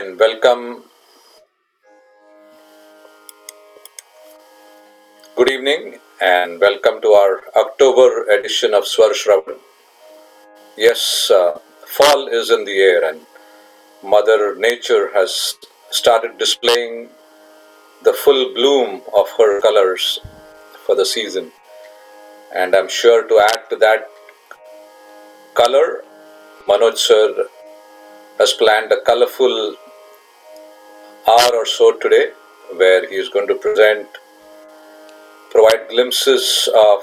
and welcome. Good evening and welcome to our October edition of Swar Shravan. Yes, uh, fall is in the air and Mother Nature has started displaying the full bloom of her colors for the season. And I'm sure to add to that color, Manoj sir has planned a colorful hour or so today where he is going to present, provide glimpses of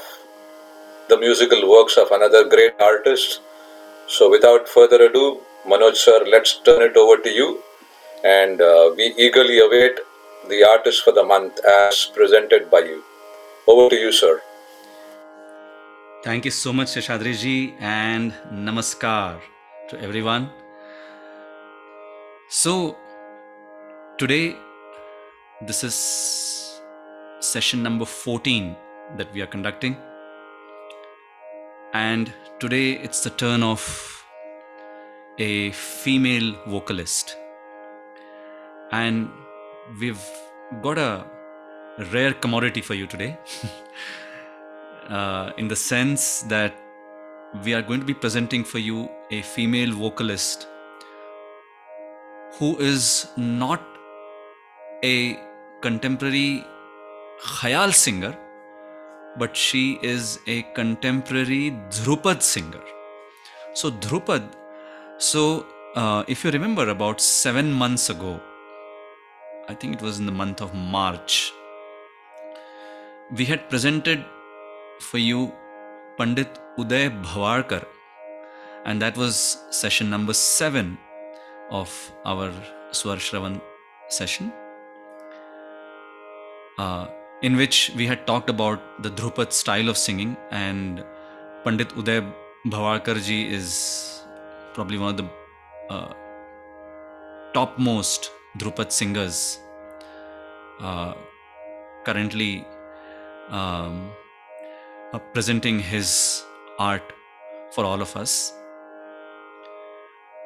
the musical works of another great artist. So, without further ado, Manoj sir, let's turn it over to you and uh, we eagerly await the artist for the month as presented by you. Over to you, sir. Thank you so much, Sheshadri and namaskar to everyone. So, today, this is session number 14 that we are conducting, and today it's the turn of a female vocalist, and we've got a rare commodity for you today. uh, in the sense that we are going to be presenting for you a female vocalist who is not a contemporary khayal singer, but she is a contemporary Dhrupad singer. So, Dhrupad, so uh, if you remember about seven months ago, I think it was in the month of March, we had presented for you Pandit Uday Bhawalkar, and that was session number seven of our Swar Shravan session, uh, in which we had talked about the Dhrupad style of singing, and Pandit Uday Bhawalkar ji is probably one of the uh, topmost Dhrupad singers uh, currently. Um, uh, presenting his art for all of us.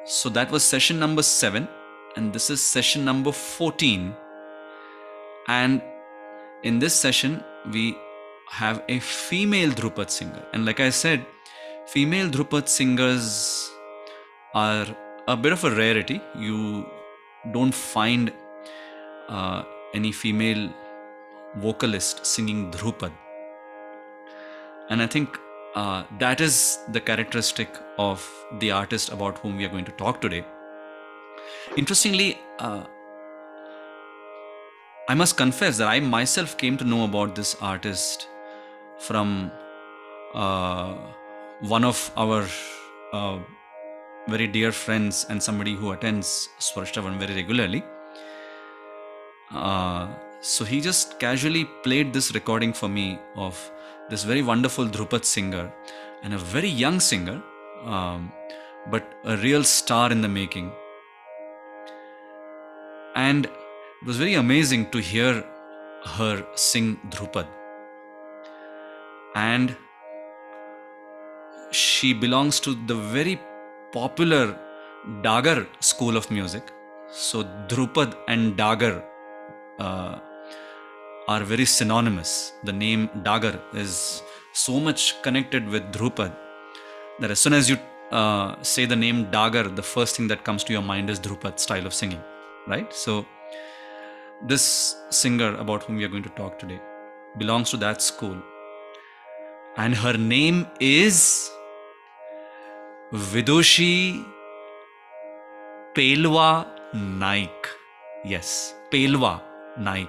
So that was session number seven, and this is session number 14. And in this session, we have a female Dhrupad singer. And like I said, female Dhrupad singers are a bit of a rarity. You don't find uh, any female vocalist singing Dhrupad. And I think uh, that is the characteristic of the artist about whom we are going to talk today. Interestingly, uh, I must confess that I myself came to know about this artist from uh, one of our uh, very dear friends and somebody who attends Swarshravan very regularly. Uh, so he just casually played this recording for me of this very wonderful Dhrupad singer and a very young singer, um, but a real star in the making. And it was very amazing to hear her sing Dhrupad. And she belongs to the very popular Dagar school of music. So Dhrupad and Dagar uh, are very synonymous. The name Dagar is so much connected with Dhrupad that as soon as you uh, say the name Dagar, the first thing that comes to your mind is Dhrupad style of singing, right? So, this singer about whom we are going to talk today belongs to that school, and her name is Vidushi Pelwa Naik. Yes, Pelwa Naik.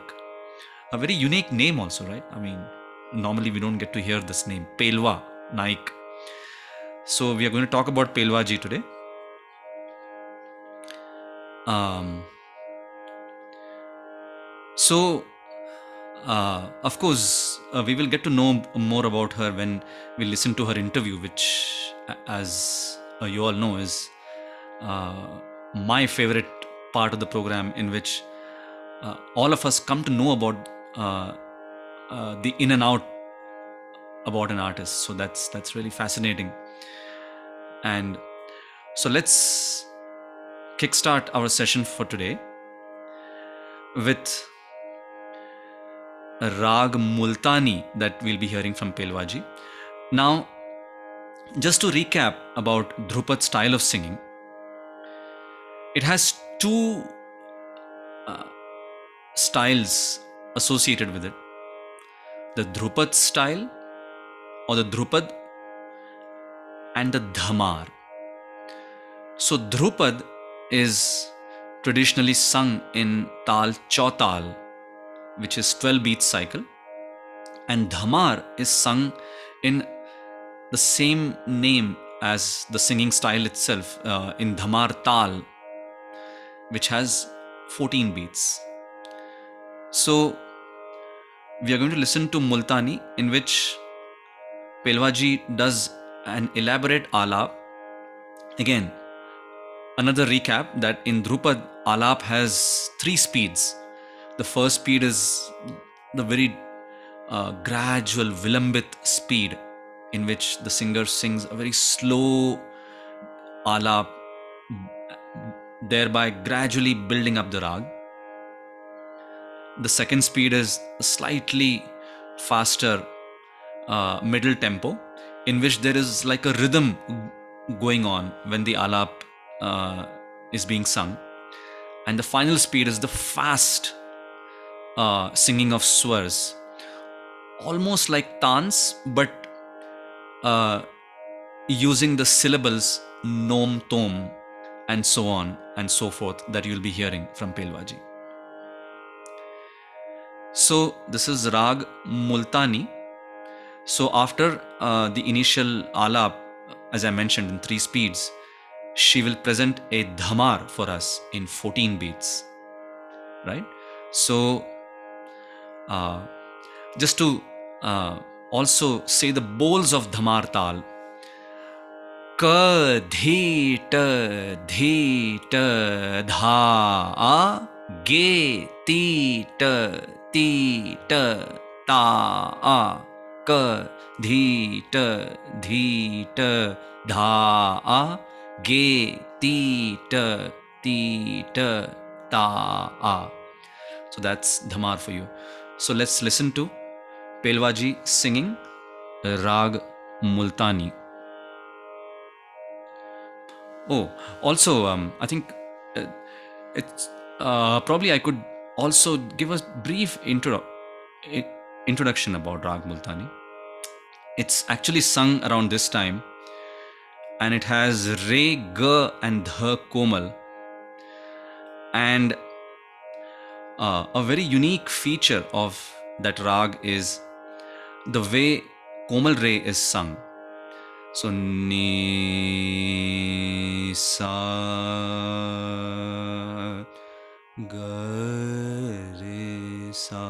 A very unique name also right? I mean normally we don't get to hear this name pelwa naik. So we are going to talk about pelwa ji today. Um, so uh, of course uh, we will get to know more about her when we listen to her interview which as uh, you all know is uh, my favorite part of the program in which uh, all of us come to know about uh, the in and out about an artist. So that's that's really fascinating. And so let's kickstart our session for today with rag multani that we'll be hearing from Pelwaji. Now, just to recap about Dhrupad style of singing, it has two uh, styles associated with it the Dhrupad style or the Dhrupad and the Dhamar. So, Dhrupad is traditionally sung in Tal Chautal, which is 12 beat cycle, and Dhamar is sung in the same name as the singing style itself uh, in Dhamar Tal, which has 14 beats. So, we are going to listen to Multani, in which Pelwaji does an elaborate alap. Again, another recap that in Dhrupad, alap has three speeds. The first speed is the very uh, gradual Vilambit speed, in which the singer sings a very slow alap, thereby gradually building up the rag. The second speed is slightly faster uh, middle tempo, in which there is like a rhythm going on when the alap uh, is being sung. And the final speed is the fast uh, singing of swars, almost like tans, but uh, using the syllables nom tom and so on and so forth that you'll be hearing from Pelwaji. So this is Rag Multani. So after uh, the initial alap, as I mentioned in three speeds, she will present a dhamar for us in 14 beats. Right? So uh, just to uh, also say the bols of dhamar tal. Ka dhi ta dhi ta dha a ge ti ta ti ta ta a. Ka dhi ta dhi ta dha a ge ti ta ti ta ta a. So that's dhamar for you so let's listen to pelwaji singing rag multani. Oh also um, i think uh, it's uh, probably i could also give a brief intro introduction about rag multani. It's actually sung around this time and it has re ga and dha komal. And uh, a very unique feature of that rag is the way komal re is sung. So ni sa ga re sa.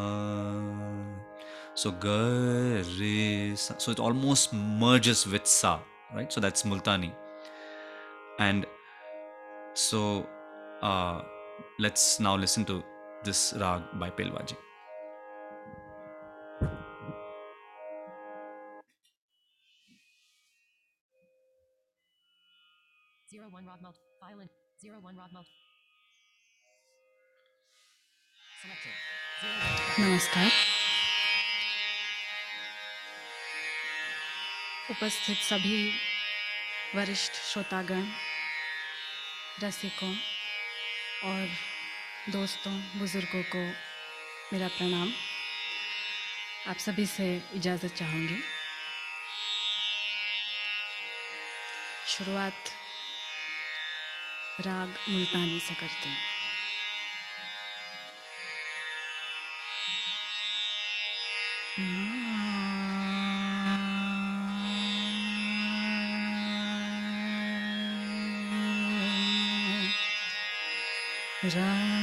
So ga re sa. So it almost merges with sa right? So that's multani. And so uh, let's now listen to this rag by pelwaji Zero one rod mult. Violin. Zero one rod mult. Selected. नमस्कार उपस्थित सभी वरिष्ठ श्रोतागण रसिकों और दोस्तों, बुज़ुर्गों को मेरा प्रणाम आप सभी से इजाज़त चाहूँगी शुरुआत राग मुल्तानी से करते हैं Right.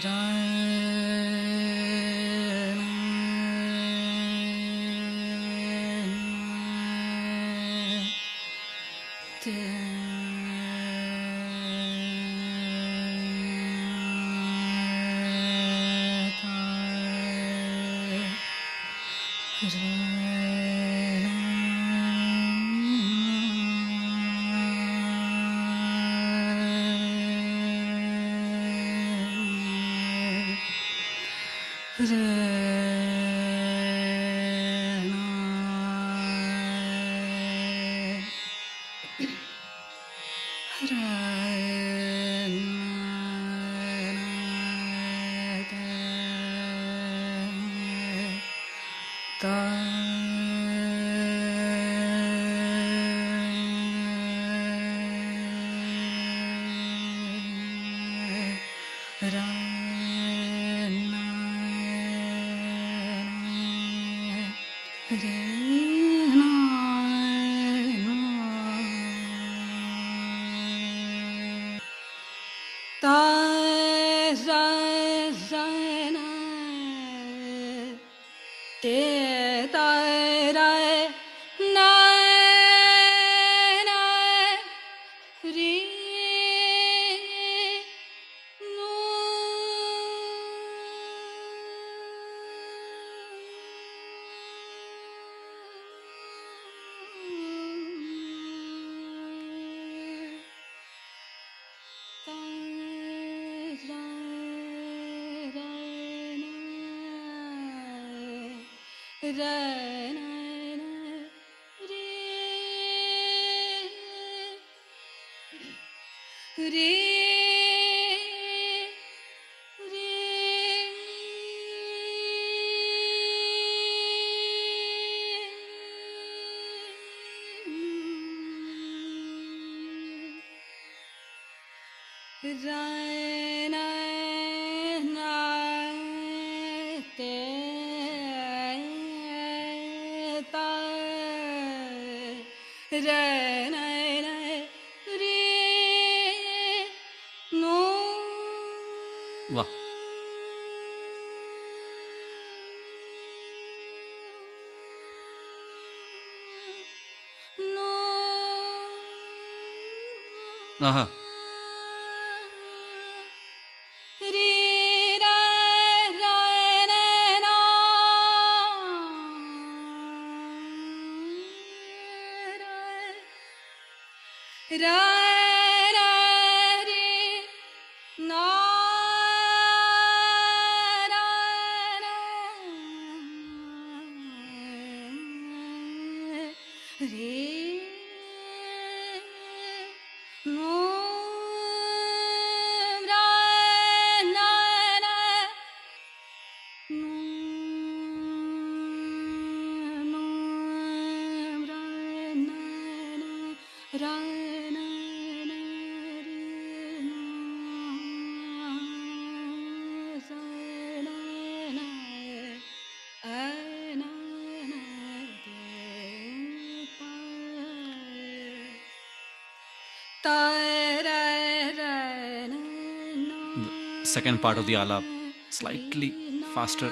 I don't वाह Aha. Second part of the alap slightly faster.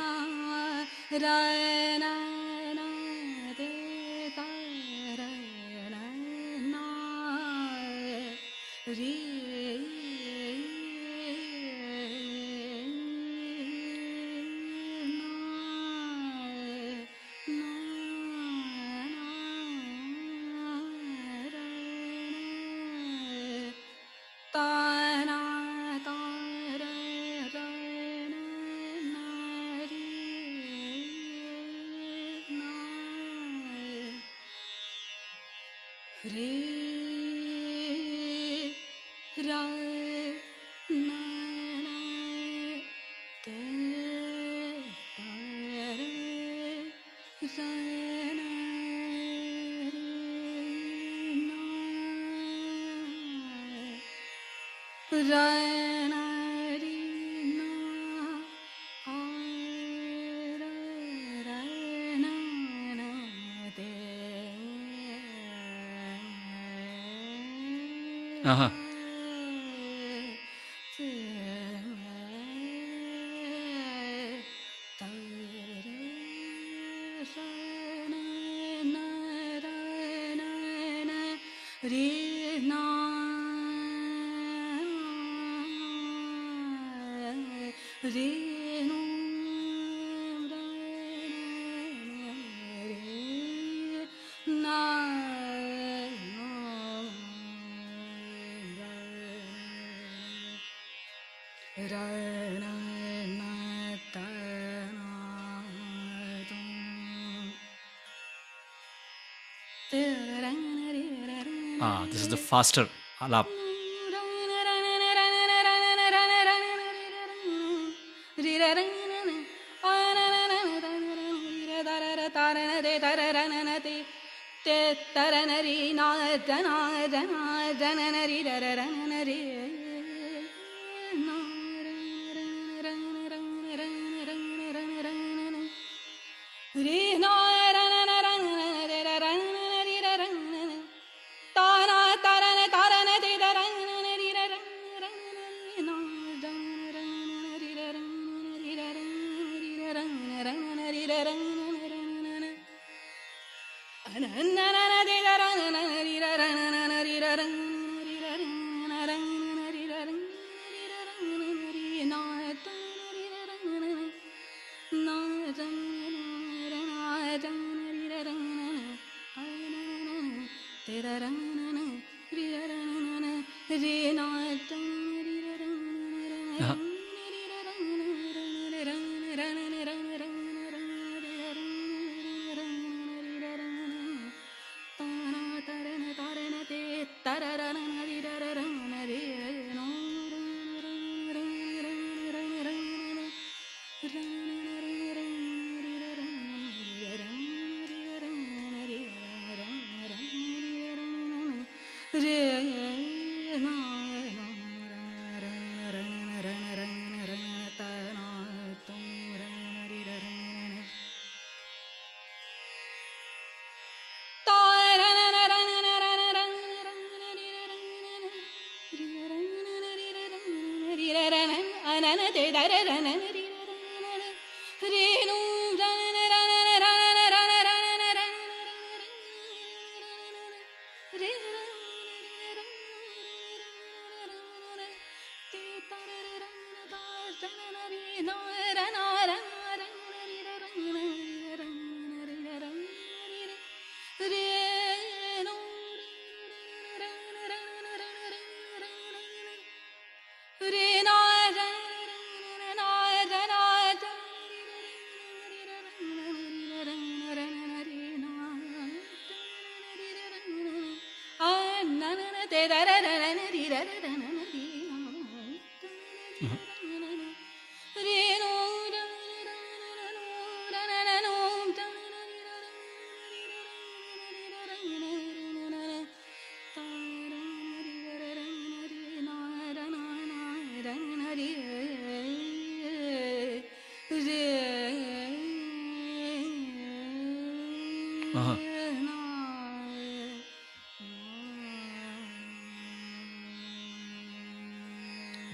Read. the faster Alap. रे नाथ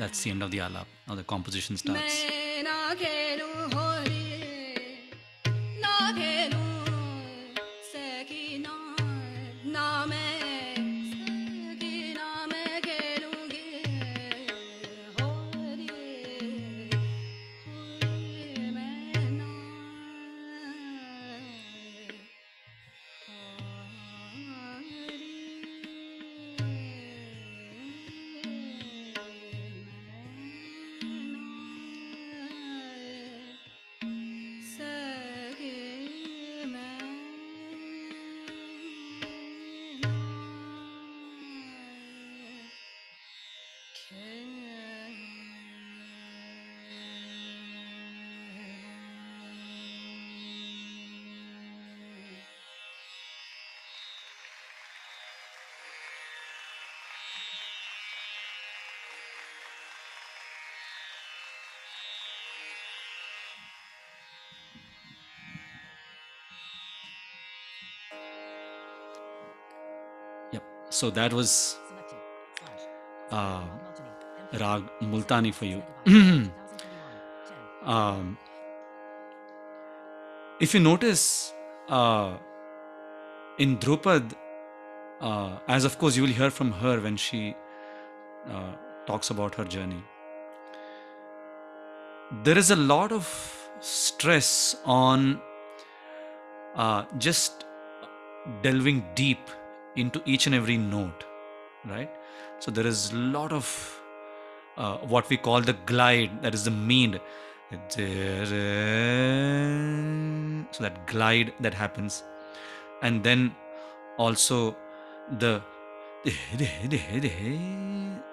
That's the end of the alap. Now the composition starts. So that was uh, Rag Multani for you. um, if you notice uh, in Dhrupad, uh, as of course you will hear from her when she uh, talks about her journey, there is a lot of stress on uh, just delving deep into each and every note, right? So there is a lot of uh, what we call the glide, that is the meend. So that glide that happens, and then also the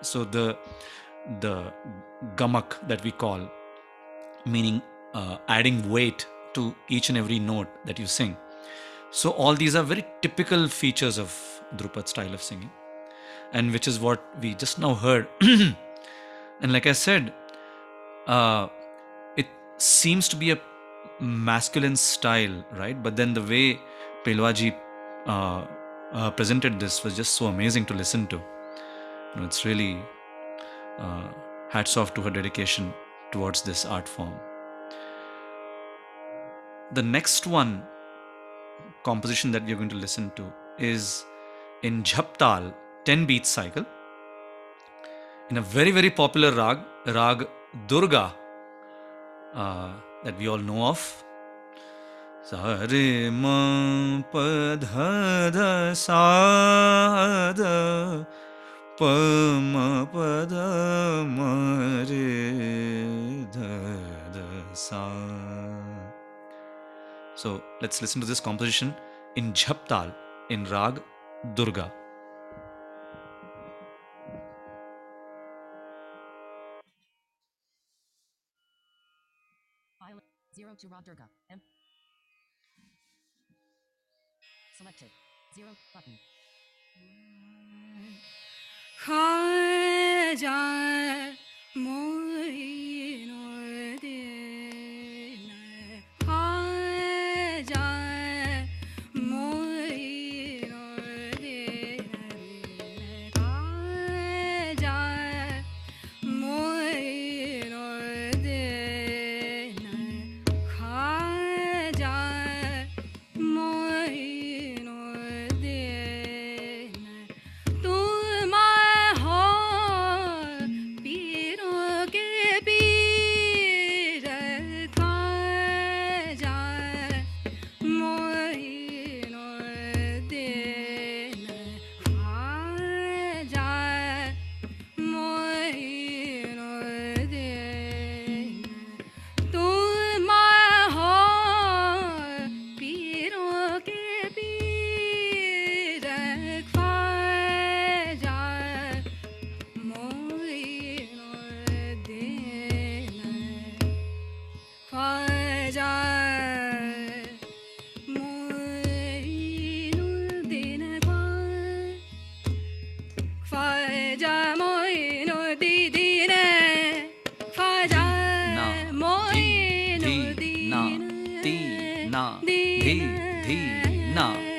so the the gamak that we call meaning uh, adding weight to each and every note that you sing so all these are very typical features of dhrupad style of singing. And which is what we just now heard. And like i said uh, it seems to be a masculine style right? But then the way pelwaji uh, uh, presented this was just so amazing to listen to. You know, it's really uh, hats off to her dedication towards this art form. The next one composition that we're going to listen to is in Jhaptal 10 beat cycle. In a very very popular rag rag Durga uh, that we all know of. Sa re ma pa dha dha sa da pa ma pa dha ma re dha dha sa so let's listen to this composition in Jhaptal in Rag Durga. File 0 to Rod Durga. M. Selected. 0 button. Khaja moinor ディーナディーナディーディーナ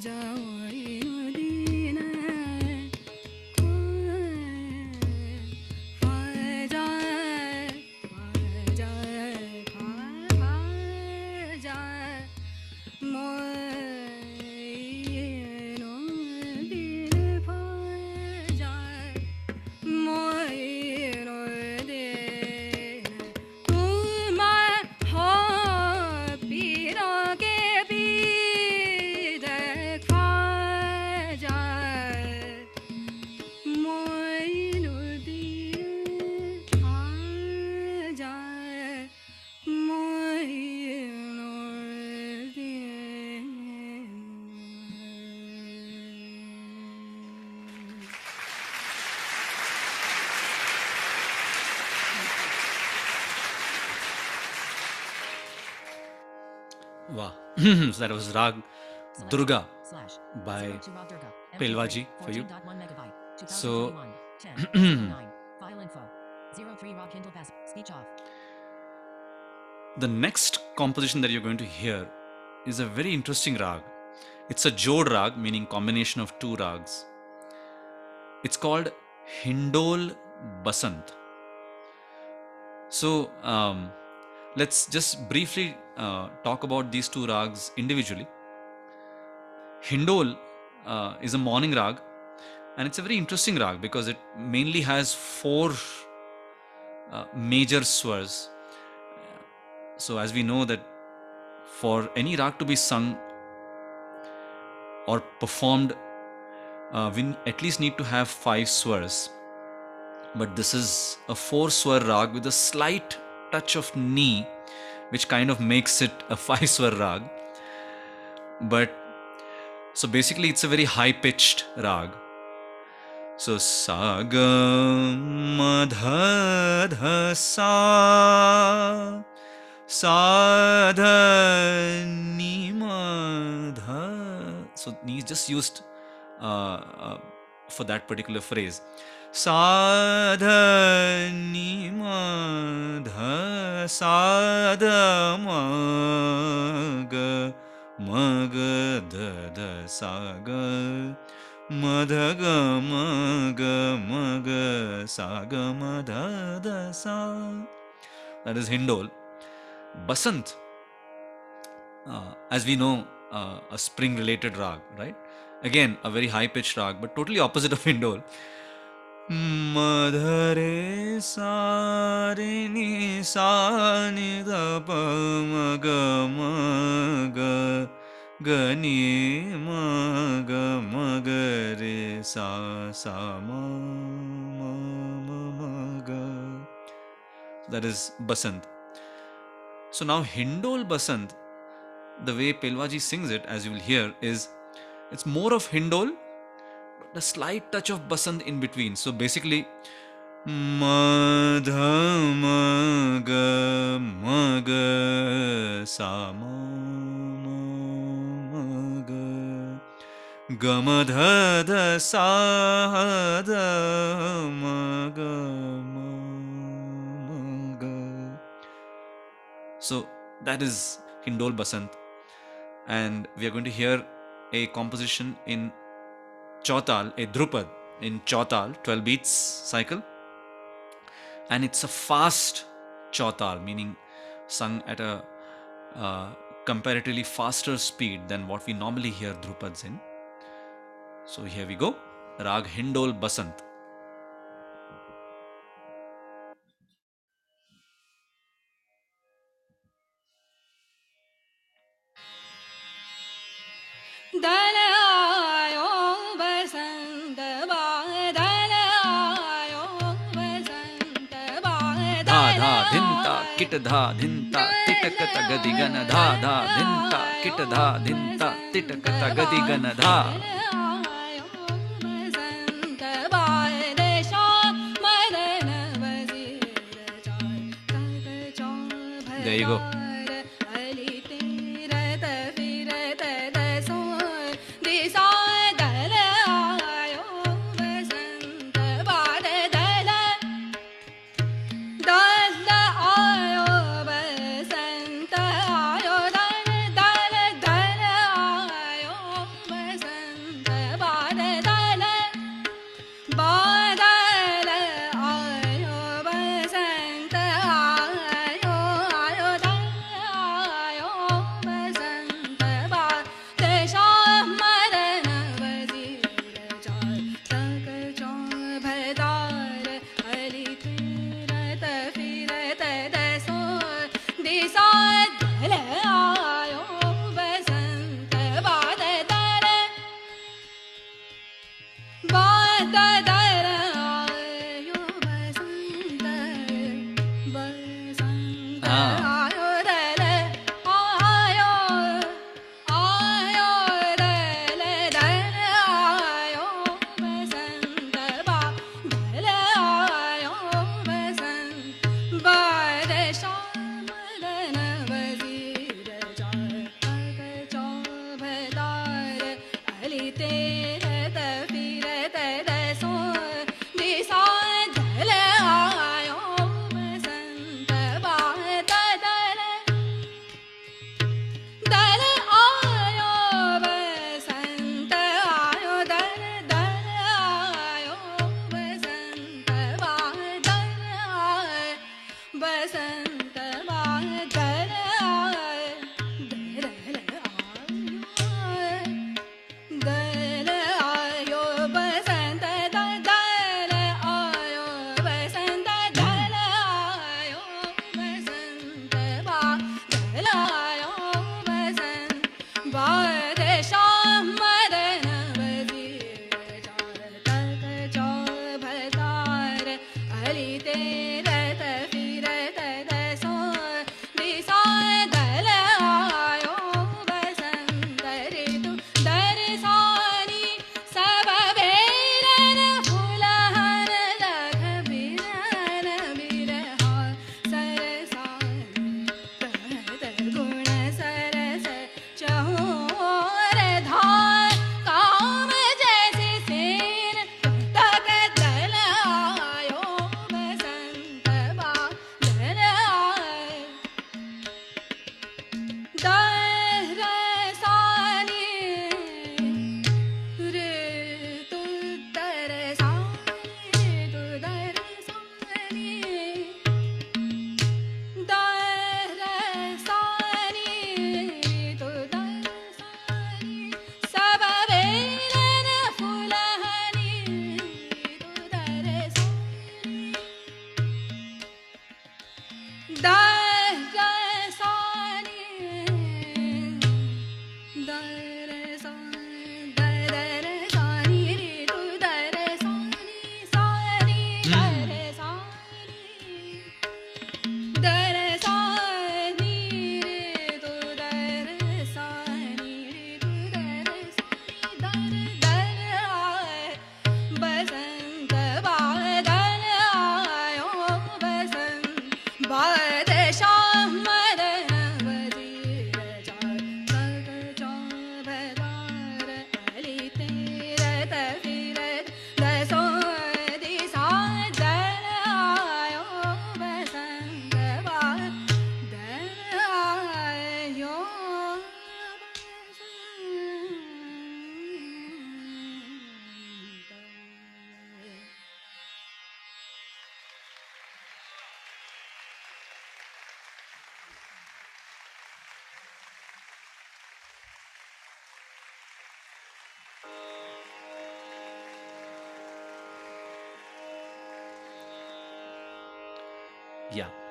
जा so that was Rag Durga by. Pelvaji for you. So- 2021, 10, 09. File info. 03 Rob Kindle Pass. Speech off. The next composition that you're going to hear is a very interesting rag. It's a Jod rag, meaning combination of two rags. It's called Hindol Basant. So um, let's just briefly uh, talk about these two rags individually. Hindol uh, is a morning rag, and it's a very interesting rag because it mainly has four uh, major swars. So, as we know that for any rag to be sung or performed, uh, we at least need to have five swars. But this is a four swar rag with a slight touch of ni, which kind of makes it a five rag. But so basically, it's a very high pitched rag. So sa ga ma dha dha sa sa dha ni ma dha. So he's just used uh, uh, for that particular phrase. Sa dha ni ma dha sa dha ma ga ma ga da da sa ga ma dha ga ma ga ma ga sa ga ma dha da sa. That is Hindol. Basant, uh, as we know, uh, a spring related rag, right? Again, a very high pitched rag, but totally opposite of Hindol. Re sa sa ma ma ma ma ga. That is Basant. So now Hindol Basant, the way Pelvaji sings it, as you will hear, is it's more of Hindol, a slight touch of Basant in between. So basically, Madha Maga Maga Sa Ma Ma Maga Gamadha Da Sa Da Maga Ma Maga so that is Hindol Basant. And we are going to hear a composition in Chautal, a Dhrupad in Chautal, 12 beats cycle. And it's a fast Chautal, meaning sung at a uh, comparatively faster speed than what we normally hear Dhrupads in. So here we go. Rag Hindol Basant. दल किट धा धिंता तिटक तगदि गन धा धा धिंता किट धा धिंता तिटक तगदि गन धा There you go.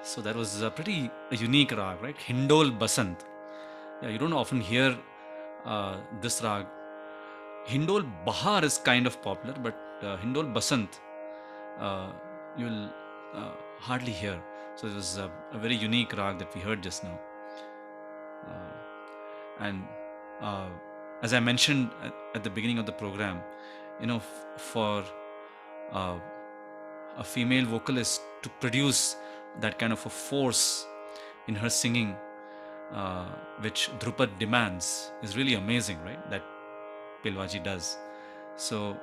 So that was a pretty unique rag, right? Hindol Basant. Yeah, you don't often hear uh, this rag. Hindol Bahar is kind of popular, but uh, Hindol Basant uh, you'll uh, hardly hear. So it was a, a, very unique rag that we heard just now. Uh, and uh, as I mentioned at, at, the beginning of the program, you know, for a female vocalist to produce that kind of a force in her singing, uh, which Dhrupad demands, is really amazing, right? That Pelvaji does. So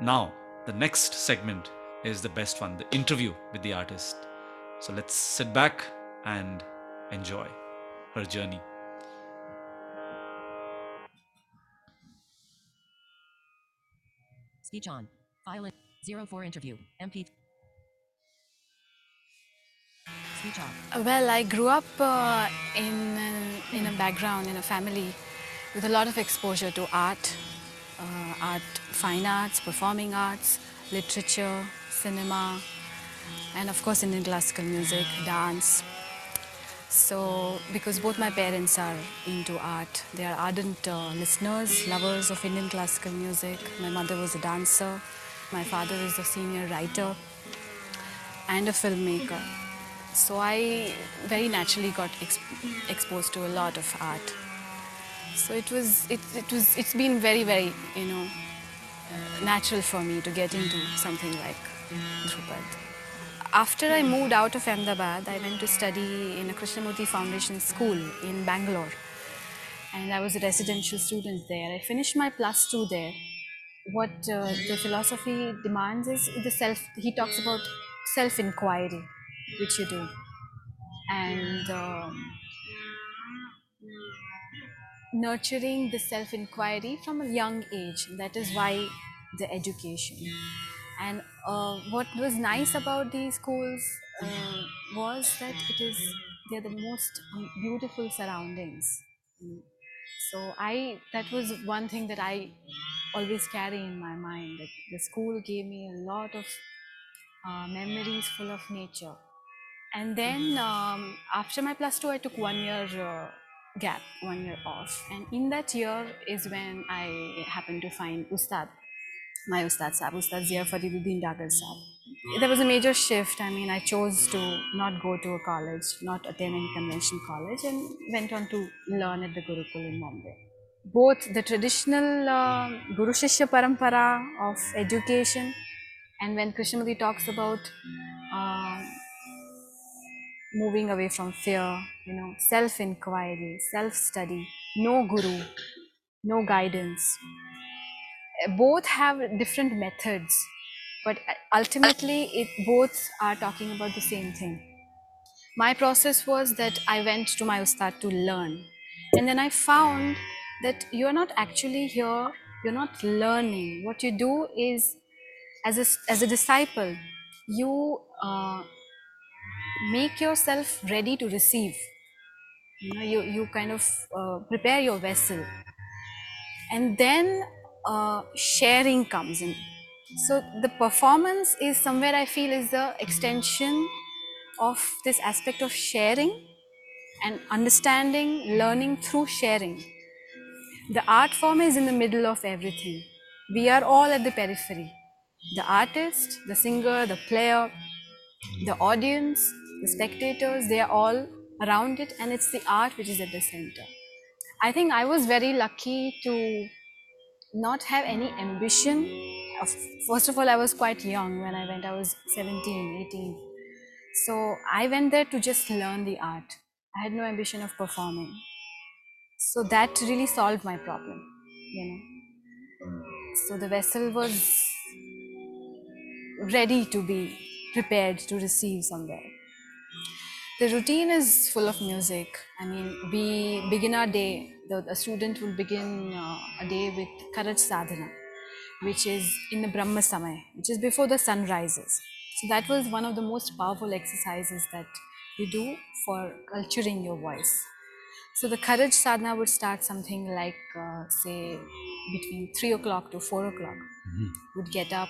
now the next segment is the best one, the interview with the artist. So let's sit back and enjoy her journey. Speech on. File in. 04 interview. MP. Well, I grew up uh, in an, in a background in a family with a lot of exposure to art, uh, art, fine arts, performing arts, literature, cinema, and of course Indian classical music, dance. So, because both my parents are into art, they are ardent uh, listeners, lovers of Indian classical music. My mother was a dancer, my father is a senior writer and a filmmaker. So I very naturally got ex- exposed to a lot of art. So it was, it, it was, it's been very, very, you know, uh, natural for me to get into something like Dhrupad. After I moved out of Ahmedabad, I went to study in a Krishnamurti Foundation school in Bangalore. And I was a residential student there. I finished my plus two there. What uh, the philosophy demands is the self, he talks about self inquiry, which you do. And um, nurturing the self inquiry from a young age. That is why the education. And uh, what was nice about these schools uh, was that it is they're the most beautiful surroundings. So I that was one thing that I always carry in my mind. That the school gave me a lot of uh, memories full of nature. And then um, after my plus two, I took one year uh, gap, one year off. And in that year is when I happened to find Ustad, my Ustad Sahab, Ustad Zia Fariduddin Dagar Sahab. There was a major shift. I mean, I chose to not go to a college, not attend any conventional college, and went on to learn at the Gurukul in Mumbai. Both the traditional uh, Guru Shishya Parampara of education, and when Krishnamurti talks about uh, moving away from fear, you know, self inquiry, self study, no guru, no guidance. Both have different methods, but ultimately, it both are talking about the same thing. My process was that I went to my ustad to learn, and then I found that you're not actually here, you're not learning. What you do is, as a, as a disciple, you uh, make yourself ready to receive. You know you, you kind of uh, prepare your vessel. And then uh, sharing comes in. So the performance is somewhere i feel is the extension of this aspect of sharing and understanding learning through sharing. The art form is in the middle of everything. We are all at the periphery. The artist the singer the player the audience, the spectators, they are all around it, and it's the art which is at the center. I think I was very lucky to not have any ambition. First of all, I was quite young when I went, I was 17, 18. So I went there to just learn the art. I had no ambition of performing. So that really solved my problem, you know. So the vessel was ready to be prepared to receive somewhere. The routine is full of music. I mean, we begin our day, the, a student will begin uh, a day with Kharaj Sadhana, which is in the Brahma Samay, which is before the sun rises. So that was one of the most powerful exercises that you do for culturing your voice. So the kharaj sadhana would start something like, uh, say, between three o'clock to four o'clock. Would get up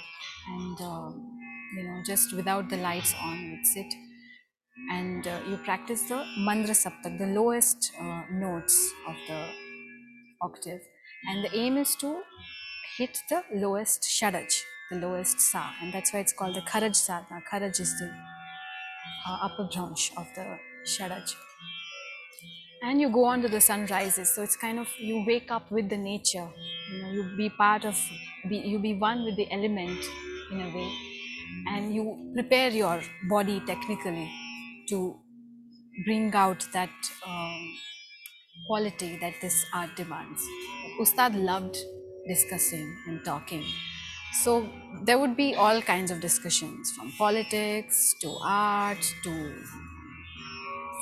and, um, you know, just without the lights on, would sit and uh, you practice the mandra saptak, the lowest uh, notes of the octave. And the aim is to hit the lowest shadaj, the lowest sa, and that's why it's called the kharaj sadhana. Kharaj is the uh, upper branch of the shadaj and you go on to the sun rises so it's kind of you wake up with the nature. You know you be part of be, you be one with the element in a way. And you prepare your body technically to bring out that um, quality that this art demands. Ustad loved discussing and talking. So there would be all kinds of discussions from politics to art to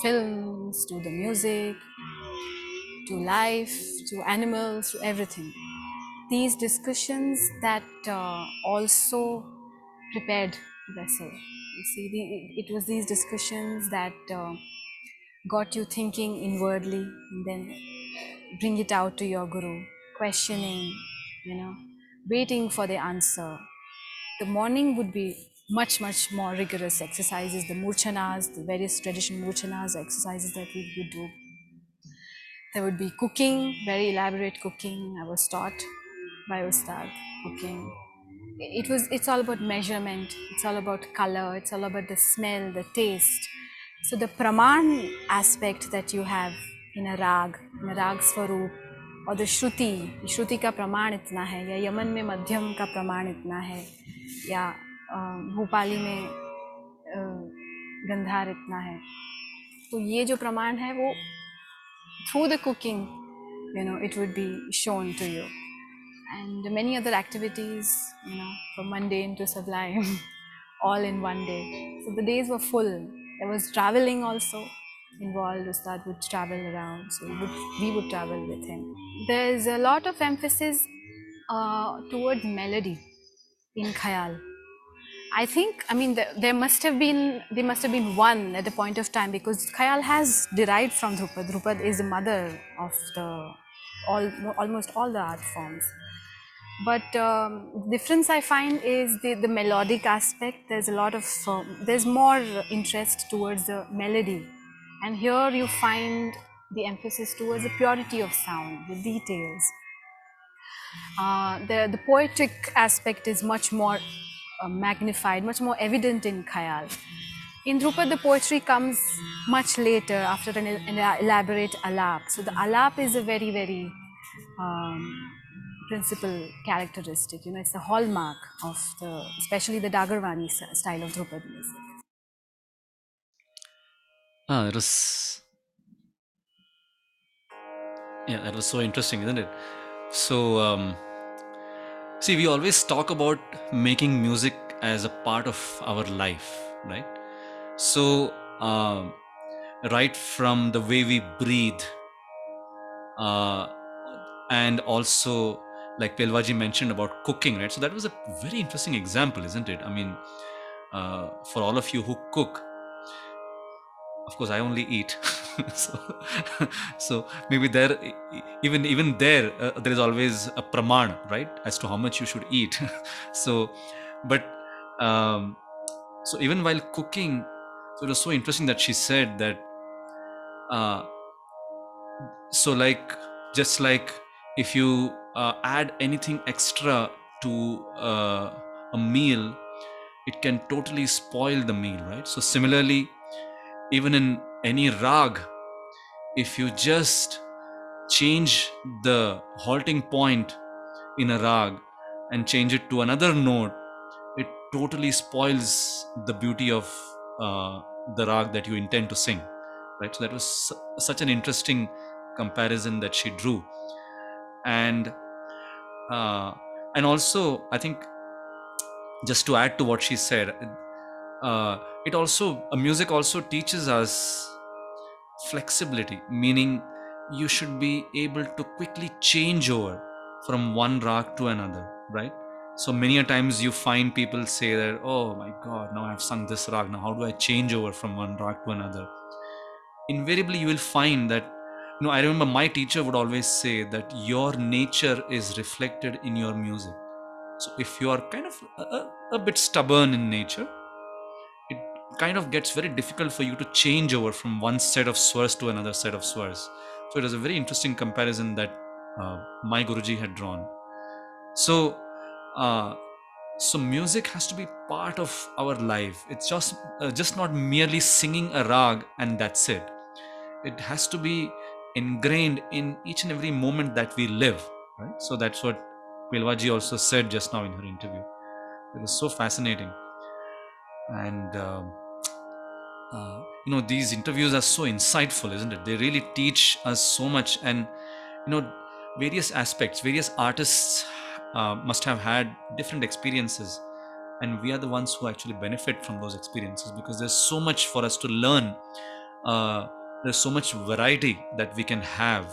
films to the music to life to animals to everything. These discussions that uh, also prepared vessel. You see, the, it was these discussions that uh, got you thinking inwardly and then bring it out to your guru, questioning, you know, waiting for the answer. The morning would be much, much more rigorous exercises, the murchanas, the various traditional murchanas, exercises that we would do. There would be cooking, very elaborate cooking. I was taught by Ustad cooking. It was. It's all about measurement. It's all about color. It's all about the smell, the taste. So the praman aspect that you have in a rag, in a rag swaroop, और the श्रुति श्रुति का प्रमाण इतना है या Yemen में मध्यम का प्रमाण इतना है या अ, में अ, गंधार इतना है तो ये जो प्रमाण है वो through the cooking you know it would be shown to you and many other activities, you know, from mundane to sublime, all in one day. So the days were full. There was traveling also involved. Ustad would travel around, so we would, we would travel with him. There's a lot of emphasis uh, towards melody in Khayal. I think, I mean, there, there must have been there must have been one at the point of time because Khayal has derived from Dhrupad. Dhrupad is the mother of the all almost all the art forms. But um, difference I find is the, the melodic aspect. There's a lot of um, there's more interest towards the melody, and here you find the emphasis towards the purity of sound, the details. Uh, the the poetic aspect is much more uh, magnified, much more evident in Khayal. In Dhrupad, the poetry comes much later after an, an elaborate alap. So the alap is a very, very um, principal characteristic. You know, it's the hallmark of the, especially the Dagarwani style of Dhrupad music. Ah, that was. Yeah, that was so interesting, isn't it? So, um, see, we always talk about making music as a part of our life, right? So, um, right from the way we breathe, uh, and also like Pelvaji mentioned about cooking, right? So that was a very interesting example, isn't it? I mean, uh, for all of you who cook, of course, I only eat, so so maybe there, even even there, uh, there is always a praman, right, as to how much you should eat. so, but um, so even while cooking, so it was so interesting that she said that. Uh, so like just like if you uh, add anything extra to uh, a meal it can totally spoil the meal right? So similarly even in any rag if you just change the halting point in a rag and change it to another note it totally spoils the beauty of uh, the rag that you intend to sing right? So that was su- such an interesting comparison that she drew. And uh, and also i think just to add to what she said uh, it also music also teaches us flexibility meaning you should be able to quickly change over from one rag to another right? So many a times you find people say that oh my god now i've sung this rag now how do i change over from one rag to another? Invariably you will find that know i remember my teacher would always say that your nature is reflected in your music. So if you are kind of a, a, a bit stubborn in nature it kind of gets very difficult for you to change over from one set of swars to another set of swars. So it was a very interesting comparison that uh, my guruji had drawn. So uh, so music has to be part of our life. It's just uh, just not merely singing a rag and that's it. It has to be ingrained in each and every moment that we live right? So that's what Pelvaji also said just now in her interview. It was so fascinating. And um, uh, you know these interviews are so insightful isn't it? They really teach us so much. And you know various aspects various artists uh, must have had different experiences. And we are the ones who actually benefit from those experiences because there's so much for us to learn. Uh, there's so much variety that we can have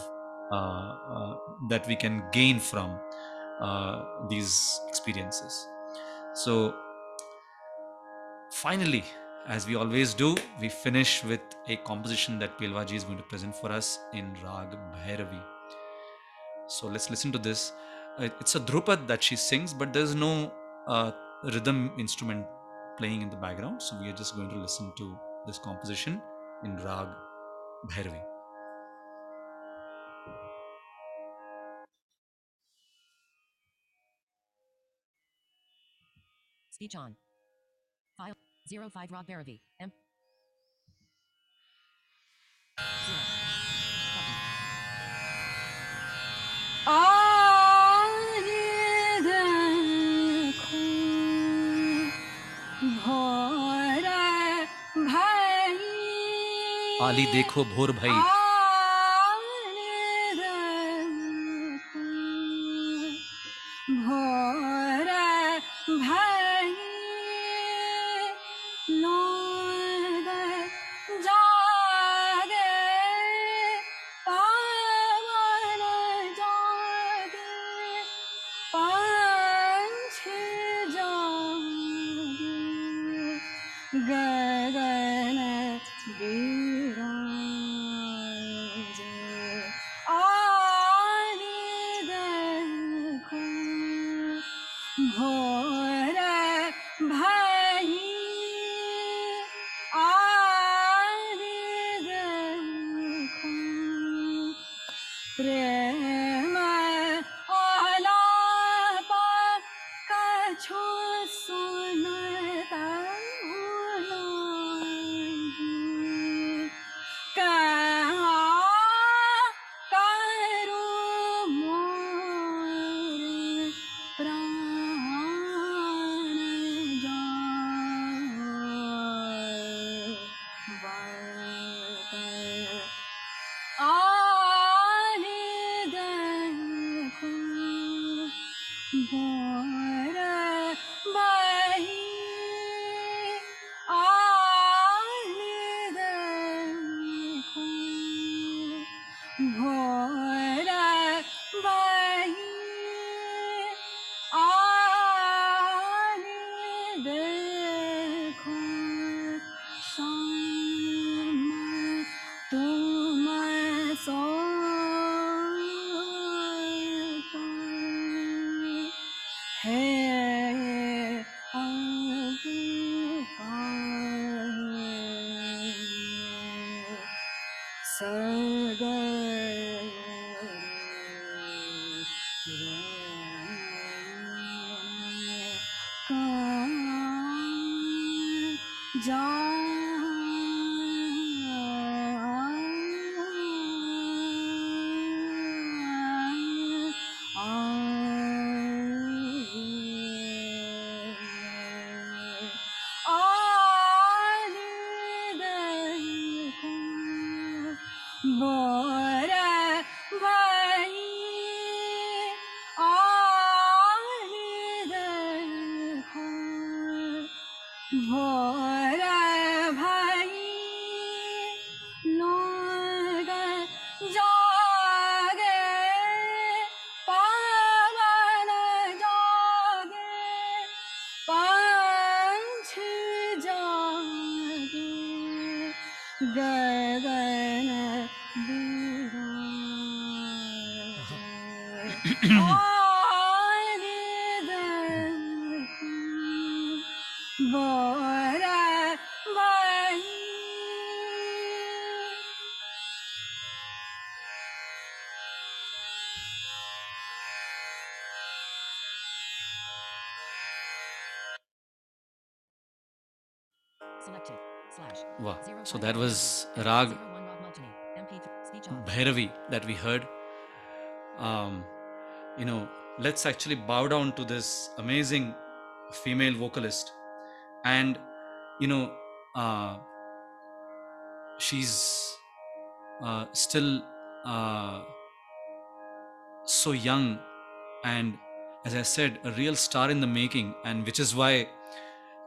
uh, uh, that we can gain from uh, these experiences. So finally as we always do we finish with a composition that Pelvaji is going to present for us in Rag Bhairavi. So let's listen to this. Uh, it's a dhrupad that she sings but there's no uh, rhythm instrument playing in the background so we are just going to listen to this composition in Rag Bhairavi Speech on. File 05 Rob Baravi. M. आली देखो भोर भई। Wow so that was. Rag Zero one Rob Multany. MP3. Speech on. Bhairavi that we heard. Um, you know, let's actually bow down to this amazing female vocalist. And, you know, uh, she's uh, still uh, so young and as i said a real star in the making and which is why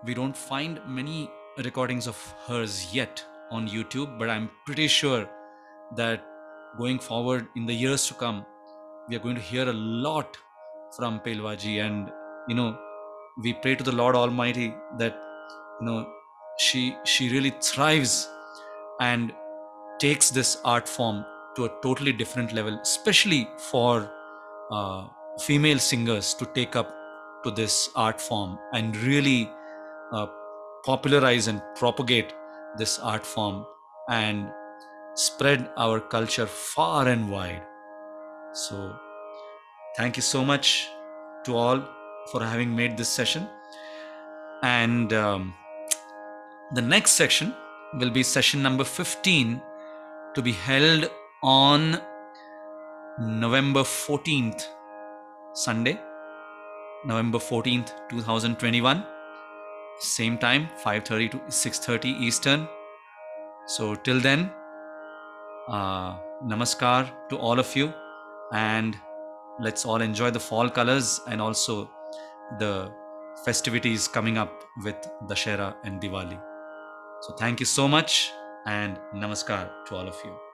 we don't find many recordings of hers yet on youtube but i'm pretty sure that going forward in the years to come we are going to hear a lot from Pelvaji and you know we pray to the lord almighty that you know she she really thrives and takes this art form to a totally different level especially for uh, female singers to take up to this art form and really uh, popularize and propagate this art form and spread our culture far and wide so thank you so much to all for having made this session and um, the next section will be session number 15 to be held on November 14th, Sunday, November 14th, 2021. Same time, 5:30 to 6:30 Eastern. So till then, uh, namaskar to all of you, and let's all enjoy the fall colors and also the festivities coming up with Dashera and Diwali. So thank you so much and namaskar to all of you.